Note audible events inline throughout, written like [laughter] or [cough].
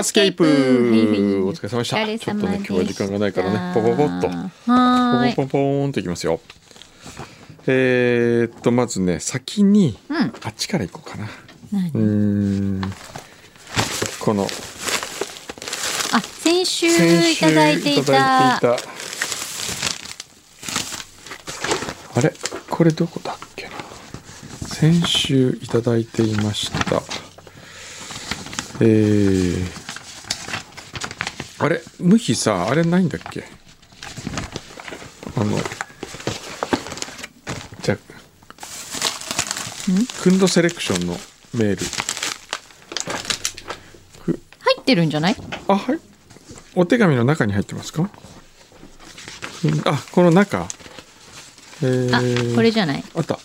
ースケープ。お疲れ様でした。ちょっとね今日は時間がないからね。ポポポッと。はポポポポーンといきますよ。えー、っとまずね先に、うん。あっちから行こうかな。何？うーんこの。あ先週いただいていた。いたいた。あれ？これどこだっけな？先週いただいていました。えー、あれ無比さあれないんだっけ？あのじゃあクンドセレクションのメール。入ってるんじゃない？あはい。お手紙の中に入ってますか？うんあこの中。えー、あこれじゃない？あった。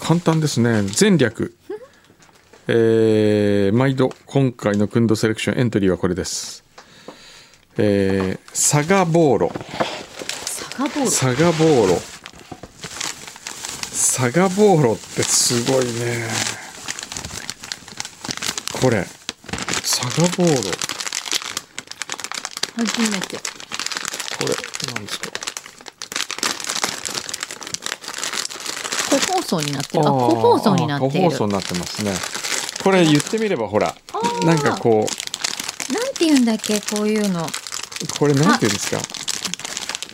簡単ですね。前略えー、毎度今回のクンドセレクションエントリーはこれです。えー、サガボーロ。サガボーロ。サガボーロ。ってすごいね。これサガボーロ。初めて。これなんですか？個包装になってる。あ個包装になっている個包装になってますねこれ言ってみればほらー。なんかこなんて言うんだっけこういうの。うこれなんていうんですか？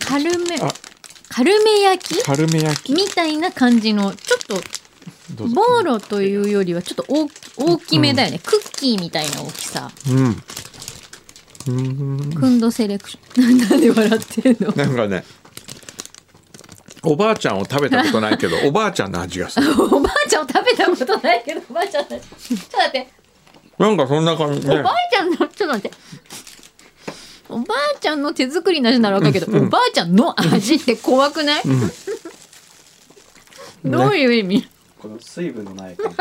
軽め。あ。軽め焼き？軽め焼き。みたいな感じのちょっとボーロというよりはちょっと大大きめだよね、クッキーみたいな大きさ。うん。うーん。クンドセレクション。[laughs] なんで笑ってんの？なんかねおばあちゃんを食べたことないけど [laughs] おばあちゃんの味がする。おばあちゃんを食べたことないけどおばあちゃんのちょっと待って。なんかそんな感じね。おばあちゃんのちょっと待って。おばあちゃんの手作りの味ならわかるけど、おばあちゃんの味って怖くない、[laughs] どういう意味、この水分のない感じ。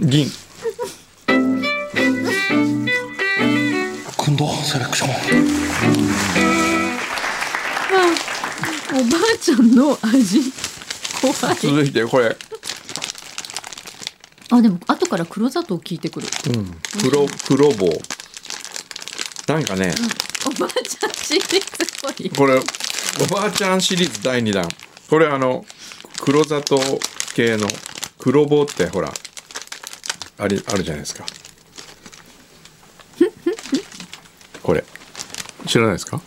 うん。銀。今度セレクション。おばあちゃんの味。怖い。続いてこれ。あでも後から黒砂糖効いてくる。うん。黒黒棒。なんかね。おばあちゃんシリーズっぽい。これおばあちゃんシリーズ第2弾。これあの黒砂糖系の黒棒ってほらありあるじゃないですか。[laughs] これ。知らないですか？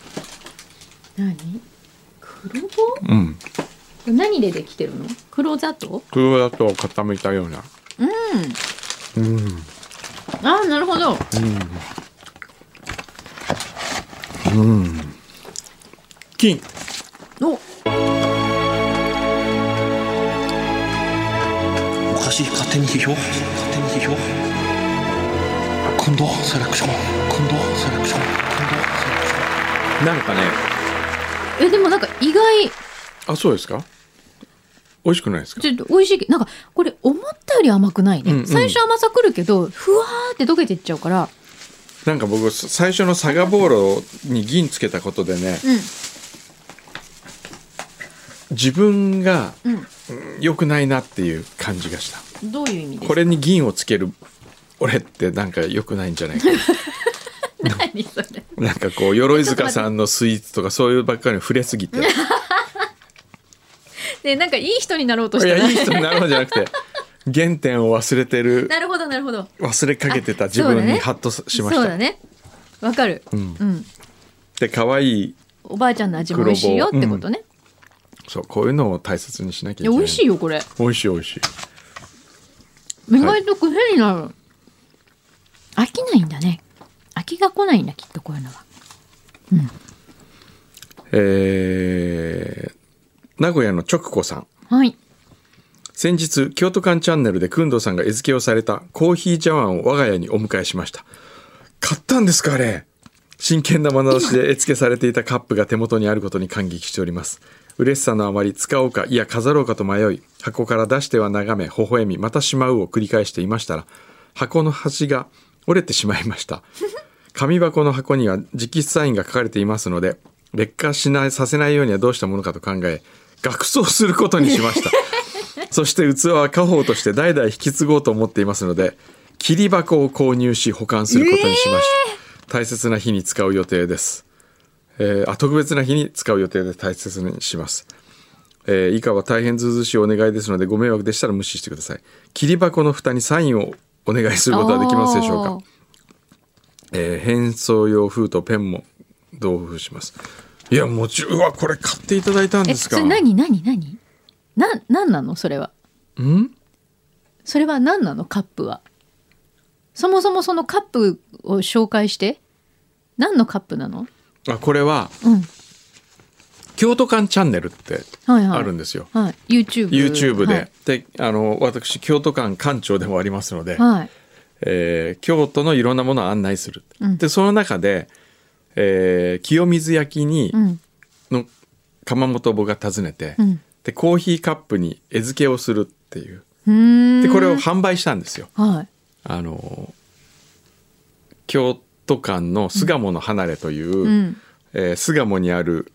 何？黒棒？うん何でできてるの？黒砂糖？黒砂糖を固めたような。うん。うん。あーなるほど。金。お。おかしい勝手に批評？勝手に批評？今度セレクション。今度セレクション。今度セレクション。なんかねえでもなんか意外。あそうですか？美味しくないですか？ちょっと美味しいけどなんかこれ思ったより甘くないね、うんうん。最初甘さくるけどふわーって溶けてっちゃうから。なんか僕最初のサガボーロに銀つけたことでねうん。自分がうん。良くないなっていう感じがした。どういう意味ですか？これに銀をつける俺ってなんか良くないんじゃないか何それ。ななんかこう鎧塚さんのスイーツとかそういうばっかりに触れすぎて。い [laughs] でなんかいい人になろうとしてやいい人になるんじゃなくて原点を忘れてるなるほどなるほど。忘れかけてた自分にハッとしました。そうだね。わかる。うん。うん。で可愛いおばあちゃんの味も美味しいよってことね、そうこういうのを大切にしなきゃいけない。美味しいよこれ。美味しい美味しい。意外と癖になる、飽きないんだねが来ないんだきっとこういうのは。えー名古屋の直子さん。はい。先日京都館チャンネルで工藤さんが餌付けをされたコーヒー茶碗を我が家にお迎えしました。買ったんですかあれ。真剣な眼差しで絵付けされていたカップが手元にあることに感激しております。嬉しさのあまり使おうかいや飾ろうかと迷い箱から出しては眺め微笑みまたしまうを繰り返していましたら箱の端が折れてしまいました紙箱の箱には直筆サインが書かれていますので劣化しないさせないようにはどうしたものかと考え額装することにしました。[laughs] そして器は家宝として代々引き継ごうと思っていますので切り箱を購入し保管することにしました、大切な日に使う予定です、えーあ特別な日に使う予定で大切にします。えー以下は大変ずうずうしいお願いですのでご迷惑でしたら無視してください。切り箱の蓋にサインをお願いすることはできますでしょうか？えー変装用封筒ペンも同封します。いやもちろんうわこれ買っていただいたんえですかそれ何何何？な何なの？それは。ん？それは何なの？カップは。そもそもそのカップを紹介して。何のカップなの？あこれはうん。京都館チャンネルってはいはい。あるんですよ、はい、YouTube, YouTube で、はい。であの私京都館館長でもありますので、はいえー京都のいろんなものを案内する、うん。でその中で、えー清水焼きに、うん。の窯元を僕が訪ねて、うん。でコーヒーカップに餌付けをするっていう。でこれを販売したんですよ。はい。あの京都館の巣鴨の離れという、うん。えー巣鴨にある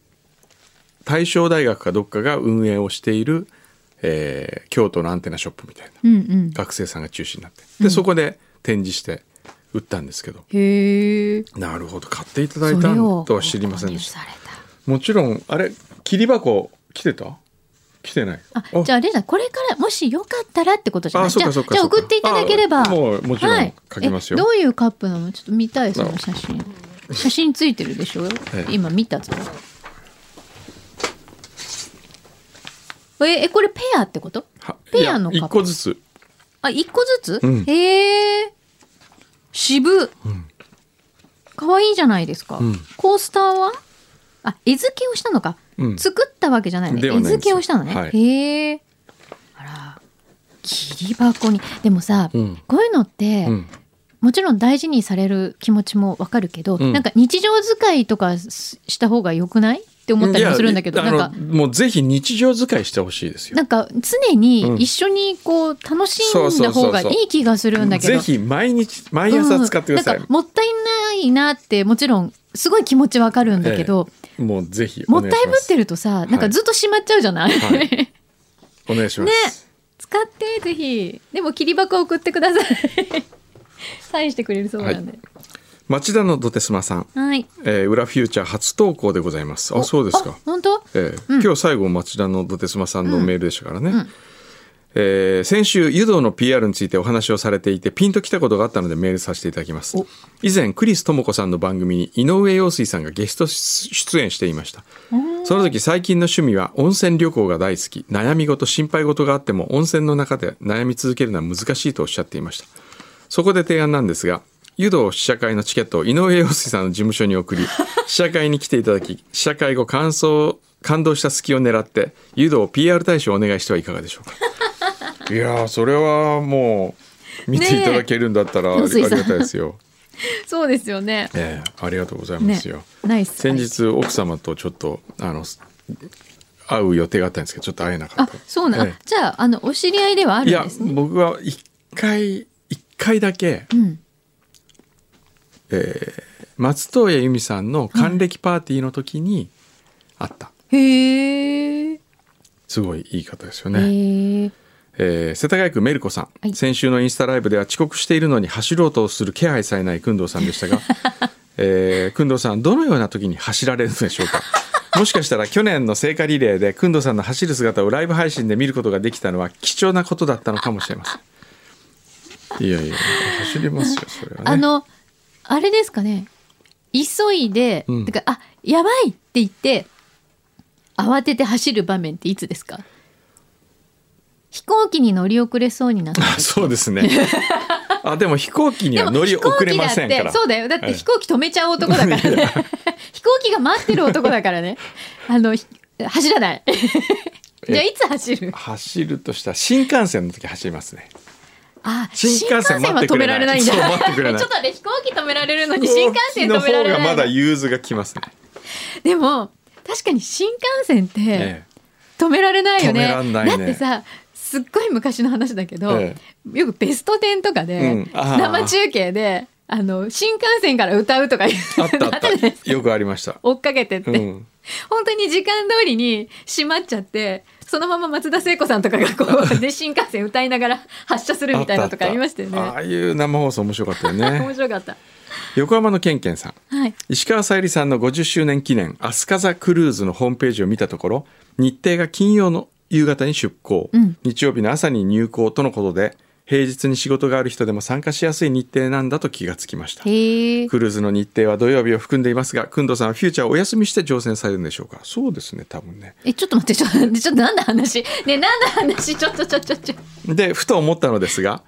大正大学かどっかが運営をしている、えー京都のアンテナショップみたいなうんうん。学生さんが中心になって。で、そこで展示して売ったんですけど。へえなるほど。買っていただいたとは知りませんでした。もちろんあれ切り箱来てた？来てない。たあ。じゃあレイさん。これからもしよかったらってことじゃない？あそっかじゃ送っていただければ。あもうもちろんはい。書きますよ。えどういうカップなの？ちょっと見たいその写真。写真ついてるでしょ、ええ。今見たぞ。ええこれペアってこと？はペアのカップ。一個ずつあ一個ずつ、うん。へえ渋。かわいいじゃないですか、うん。コースターは？あ絵付けをしたのか、うん。作ったわけじゃないね。いんですよ。付けをしたのね、はい。へえあら切り箱に。でもさ、うん。こういうのって、うん。もちろん大事にされる気持ちもわかるけど、うん。なんか日常使いとかしした方がよくない？って思ったりもするんだけどなんか。もうぜひ日常使いしてほしいですよ。なんか常に一緒にこう楽しんだ方がいい気がするんだけど。ぜひ毎日毎朝使ってください、うん。なんかもったいないなってもちろんすごい気持ちわかるんだけど、もうぜひもったいぶお願いします。ってるとさなんかずっとしまっちゃうじゃない、はい。お願いします、ね。使ってぜひ。でも切り箱送ってください。[laughs] サインしてくれるそうなんで町田のドテスマさん、はい、えー、裏フューチャー初投稿でございます。あそうですあか本当？えーうん。今日最後町田のドテスマさんのメールでしたからね、ん。えー先週湯道の PR についてお話をされていてピンときたことがあったのでメールさせていただきます。お。以前クリス智子さんの番組に井上陽水さんがゲスト出演していました。その時最近の趣味は温泉旅行が大好き。悩み事心配事があっても温泉の中で悩み続けるのは難しいとおっしゃっていました。そこで提案なんですが湯道試写会のチケットを井上陽水さんの事務所に送り [laughs] 試写会に来ていただき試写会後感想感動した隙を狙って湯道 PR 大使をお願いしてはいかがでしょうか。[laughs] いやーそれはもう見ていただけるんだったら [laughs] あり,、がたいですよ、そうですよね。ええありがとうございまねすよ、ナイス先日奥様とちょっとあの会う予定があったんですけどちょっと会えなかあった。そうなん、えじゃああのお知り合いではあえいやるんですね。僕は一回一回だけ、うんえー松任谷由実さんの還暦パーティーの時に会った、へえすごいいい方ですよね、へええー世田谷区メルコさん、はい。先週のインスタライブでは遅刻しているのに走ろうとする気配さえない工藤さんでしたが、[laughs] えー、工藤さんどのような時に走られるのでしょうか？[laughs] もしかしたら去年の聖火リレーで工藤さんの走る姿をライブ配信で見ることができたのは貴重なことだったのかもしれません。いやいや走りますよそれはね。あのあれですかね。急いで、うん。てかあやばいって言って慌てて走る場面っていつですか？飛行機に乗り遅れそうになった。時 [laughs] そうですね。[laughs] あでも飛行機には乗り遅れませんから。そうだよ。だっええて飛行機止めちゃう男だからね。[laughs] 飛行機が待ってる男だからね。あのひ走らない。じゃあいつ走る？走るとしたら新幹線の時走りますねあ新幹線は止められないんだ。ちょっとね飛行機止められるのに新幹線止められないまだ融通がきますね、でも確かに新幹線ってえ止められないよね,、止めらんないね。だってさすっごい昔の話だけど、えよくベスト10とかで、生中継であの新幹線から歌うとかいうえあった。よくありました、追っかけてって、うん、本当に時間通りに閉まっちゃってそのまま松田聖子さんとかがこう [laughs] で新幹線歌いながら発車するみたいなのとかありましたよね。ああいう生放送面白かったよ [laughs] 面ね白かった。横浜のケンケンさん。はい。石川さゆりさんの50周年記念アスカザクルーズのホームページを見たところ日程が金曜の夕方に出港、うん。日曜日の朝に入港とのことで平日に仕事がある人でも参加しやすい日程なんだと気がつきました。クルーズの日程は土曜日を含んでいますが工藤さんはフューチャーをお休みして乗船されるんでしょうか？そうですね多分ね。えちょっと待ってちょっと [laughs] ちょっと何の話？ね何の話？ちょっとちょちょちょ。でふと思ったのですが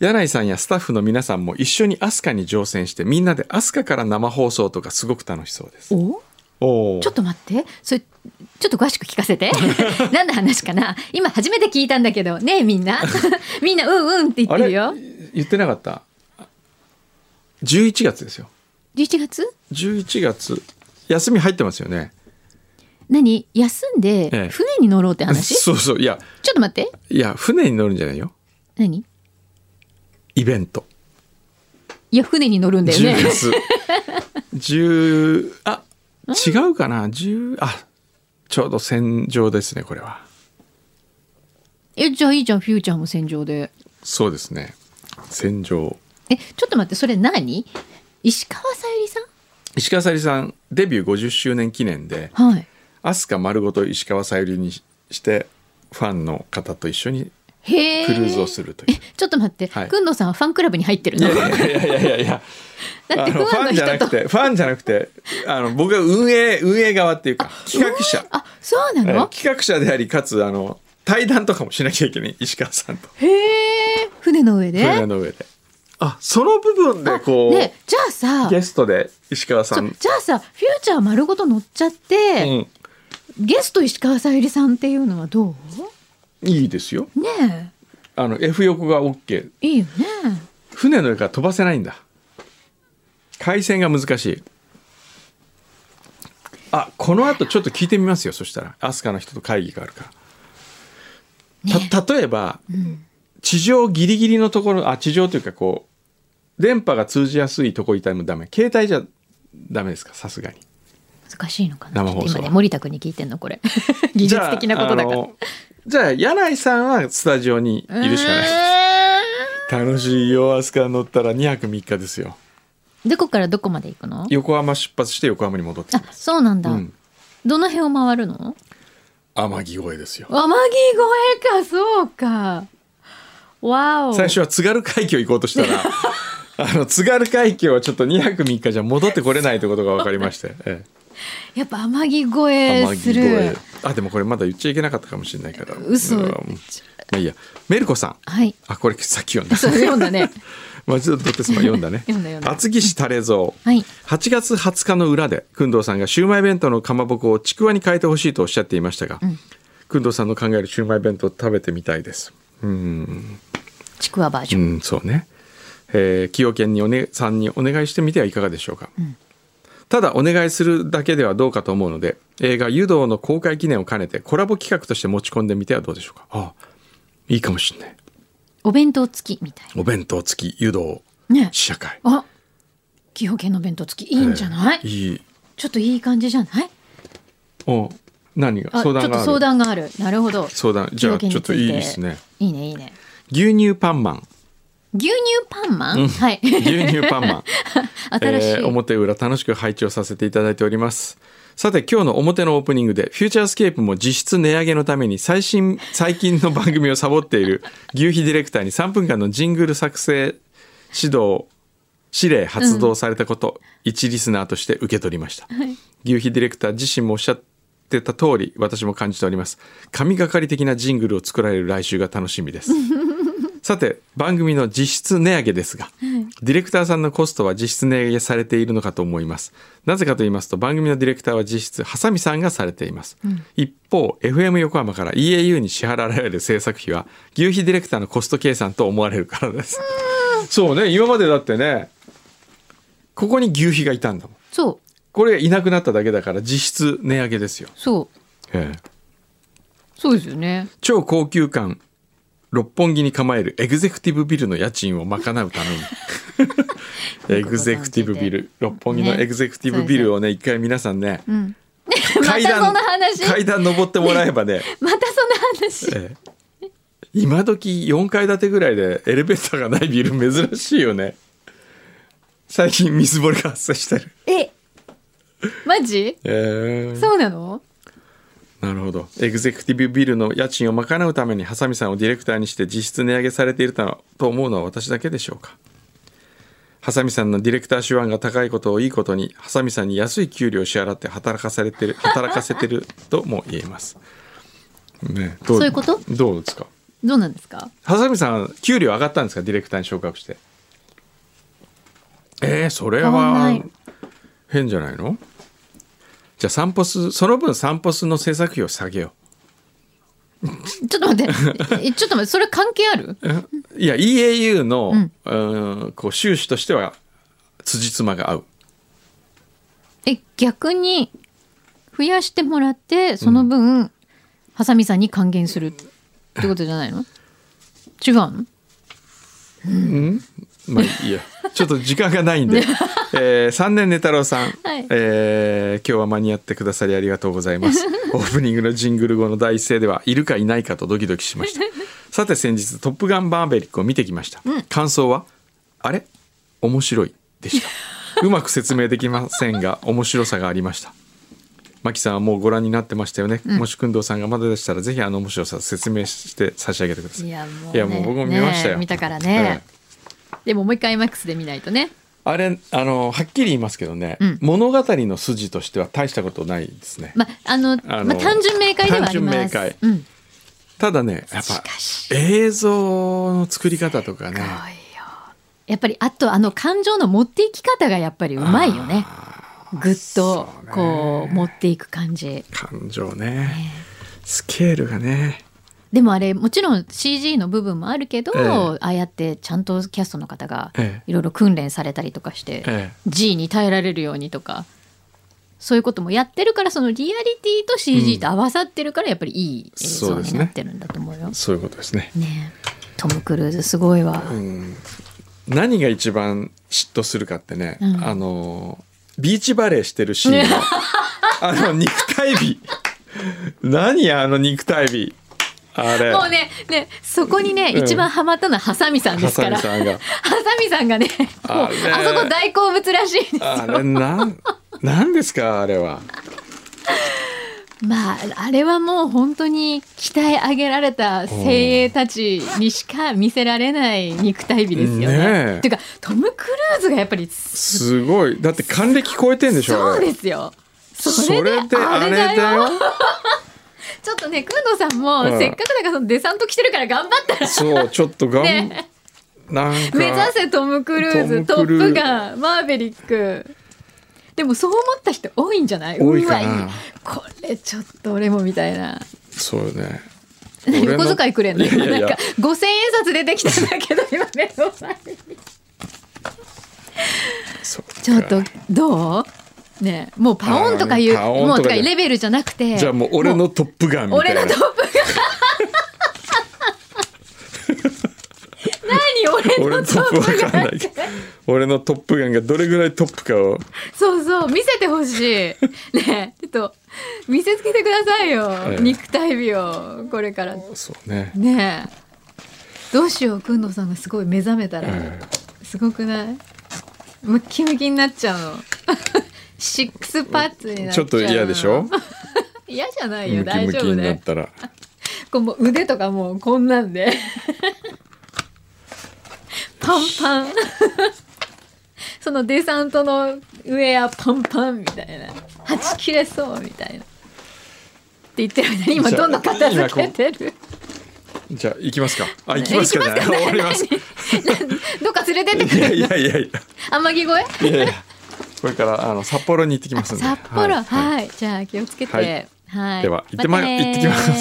柳井さんやスタッフの皆さんも一緒に飛鳥に乗船してみんなで飛鳥から生放送とかすごく楽しそうです。お？ちょっと待って。それちょっと詳しく聞かせて。[laughs] 何の話かな。今初めて聞いたんだけど。ねえみんな。[laughs] みんなうんうんって言ってるよ。言ってなかった？11月ですよ。11月？11月。休み入ってますよね。何？休んでええ。船に乗ろうって話、[laughs] そうそう。いや。ちょっと待って。いや船に乗るんじゃないよ。何？イベント。いや船に乗るんだよ10ね月。10あ違うかな？10あちょうど戦場ですねこれは。えじゃあいいじゃん。フューチャーも戦場で。そうですね。戦場。えちょっと待ってそれ何？石川さゆりさん？石川さゆりさんデビュー50周年記念ではい。飛鳥丸ごと石川さゆりにしてファンの方と一緒にクルーズをするという。ちょっと待って、はい。くんのさんはファンクラブに入ってるいの？やいやいやいやいやいや [laughs] だってあのファンじゃなくてファンじゃなくてあの僕は運営運営側っていうか企画者。あそうなえの、企画者でありかつあの対談とかもしなきゃいけない [laughs] 石川さんと。へえ。船の上で？船の上で。あその部分でこう、ねじゃあさゲストで石川さそん、じゃあさフューチャー丸ごと乗っちゃって、うん、ゲスト石川さゆりさんっていうのはどいいですよ。うねあの F 横が OK えいいよね。船の上から飛ばせないんだ回線が難しい。あこの後ちょっと聞いてみますよそしたら。飛鳥の人と会議があるから、ね。た例えばうん地上ギリギリのところあ地上というかこう電波が通じやすいところいたらもダメ。携帯じゃダメですかさすがに。難しいのかな？今ね森田君に聞いてんのこれ。[laughs] 技術的なことだから。じゃああのじゃあ柳井さんはスタジオにいるしかない。楽しいよ飛鳥乗ったら。2泊3日ですよどこからどこまで行くの？横浜出発して横浜に戻ってきあます。そうなんだ、うん。どの辺を回るの？天城越えですよ。天城越えかそうか。わお。最初は津軽海峡行こうとしたら [laughs] あの津軽海峡はちょっと2泊3日じゃ戻ってこれないってことが分かりまして、えやっぱ天城越え、えする。あでもこれまだ言っちゃいけなかったかもしれないから。嘘。うんまあいいやメルコさん。はい。あこれさっき読んだ。読んだね。[laughs] まあちょっと読んだね。厚木市タレゾウはい。8月20日の裏で工藤さんがシウマイ弁当のかまぼこをちくわに変えてほしいとおっしゃっていましたが、ん。工藤さんの考えるシウマイ弁当食べてみたいです。うん。ちくわバージョン、うん、そうね。えー、崎陽軒にお、ね、さんにお願いしてみてはいかがでしょうか。ただお願いするだけではどうかと思うので、映画湯道の公開記念を兼ねてコラボ企画として持ち込んでみてはどうでしょうか。ああ、いいかもしれない。お弁当付きみたいお弁当付き湯道なね。試写会。あ崎陽軒の弁当付き。いいんじゃない、えーいい。ちょっといい感じじゃない？お何が？あ相談がある？相談がある。なるほど。相談。じゃあちょっといいですね。いいねいいね。牛乳パンマン。牛乳パンマン、はい。牛乳パンマン。[laughs] 新しい、えー表裏楽しく拝聴させていただいておりますさて今日の表のオープニングでフューチャースケープも実質値上げのために最新 [laughs] 最近の番組をサボっている牛皮ディレクターに3分間のジングル作成指導指令発動されたこと、一リスナーとして受け取りました、牛皮ディレクター自身もおっしゃってた通り私も感じております。神がかり的なジングルを作られる来週が楽しみです [laughs] さて番組の実質値上げですが、ディレクターさんのコストは実質値上げされているのかと思います。なぜかと言いますと番組のディレクターは実質ハサミさんがされています、一方 FM 横浜から EAU に支払われる制作費は牛皮ディレクターのコスト計算と思われるからです。そうね今までだってねここに牛皮がいたんだもん。そう。これがいなくなっただけだから実質値上げですよ、そう。ええ。そうですよね。超高級感六本木に構えるエグゼクティブビルの家賃を賄うために。[laughs] エグゼクティブビル。六本木のエグゼクティブビルをね一回皆さんねうん。階段の話。階段登ってもらえばね。[laughs] またそしいええ。今時4階建てぐらいでエレベーターがないビル珍しいよね。最近水漏れが発生してる。えマジ？ええ。そうなの？なるほど。エグゼクティブビルの家賃を賄うためにハサミさんをディレクターにして実質値上げされていると思うのは私だけでしょうか。ハサミさんのディレクター手腕が高いことをいいことにハサミさんに安い給料を支払って働かされてる働かせてるとも言えます。ねどそういうこと？どうですか？どうなんですか？ハサミさん給料上がったんですか？ディレクターに昇格して。えー、それはい。変じゃないの？じゃあサンポスその分サンポスの制作費を下げよ [laughs] ちょっと待って。えちょっと待って。それ関係ある？う [laughs] いや EAU の、うん。うんこう収支としては辻褄が合う。え逆に増やしてもらってその分、ハサミさんに還元するってことじゃないの？[laughs] 違うの？まあいいや。ちょっと時間がないんで、えー、3年寝太郎さん、はい。えー今日は間に合ってくださりありがとうございます。[laughs] オープニングのジングル後の第一声ではいるかいないかとドキドキしました。[laughs] さて先日「トップガンバーベリック」を見てきました、感想は？あれ？面白いでした。[laughs] うまく説明できませんが面白さがありました。マキさんはもうご覧になってましたよね、もし工藤さんがまだでしたらぜひあの面白さを説明して差し上げてください。いやもう,、いやもう僕も見ましたよ。ね見たからね、でももう一回 IMAX で見ないとねあれあのはっきり言いますけどね、うん。物語の筋としては大したことないですね、まあのあのまあ、単純明快ではあります。うん、ただねやっしぱ映像の作り方とかね。やっぱりあとあの感情の持っていき方がやっぱりうまいよね。ぐっとこう持っていく感じ。感情ね。スケールがねでもあれもちろん CG の部分もあるけど、ええ。ああやってちゃんとキャストの方がええ。いろいろ訓練されたりとかして、え G に耐えられるようにとかそういうこともやってるからそのリアリティと CG と合わさってるからやっぱりいい映像になってるんだと思うよ。そういうことですね、ねえ。トム・クルーズすごいわ。うん、何が一番嫉妬するかってね、うん。あのビーチバレーしてるシーンの [laughs] あの肉体美。何あの肉体美あれ。もうねねそこにね、うん。一番ハマったのはハサミさんでハサすから。ハサミさんが。ミさんがねあそこ大好物らしいんですよ。あれなんなんですかあれは。まああれはもう本当に鍛え上げられた精鋭たちにしか見せられない肉体美ですよね。ねていうかトム・クルーズがやっぱりすごい。だって還暦超えてんでしょそうですよ。そそれであれだよちょっとね、くんどさんも、うんせっかくだからそのデサント来てるから頑張ったら、そうちょっとがん、ね。なんか目指せトム・クルーズ、トップガン、マーベリック。でもそう思った人多いんじゃない？多いかな。これちょっと俺もみたいな。そうよね [laughs] お小遣いくれんの？いやいやいや。なんか5000円札出てきたんだけど今目の前に。[laughs] ちょっとどう？ねもうパオンとかいうもうレベルじゃなくてじゃあもう俺のトップガンみたいな。俺のトップガン。何？俺俺ののトップガン俺のトップガンがどれぐらいトップかを。そうそう。見せてほしい。[laughs] ねちょっと見せつけてくださいよ、ええ肉体美をこれから。そうね。ねえ。どうしようくんどさんがすごい目覚めたら、えすごくない？ムッキムキになっちゃうのシックスパッツになっちゃうちょっと嫌でしょ？[laughs] 嫌じゃないよ。ムキ大丈夫ムキになっねたら。こうもう腕とかもうこんなんで。[laughs] パンパン。[laughs] そのデサントのウェアパンパンみたいな。はち切れそうみたいな。って言ってる間に今どんどん片付けてる？じゃあ行きますか。あ行きますかじゃない終わります。どっか連れてってくいやれる？いやいやい天城越えやいやいやこれからあの札幌に行ってきますんで。札幌？はい、じゃあ気をつけて。はい、では行ってま、ま、行ってきます。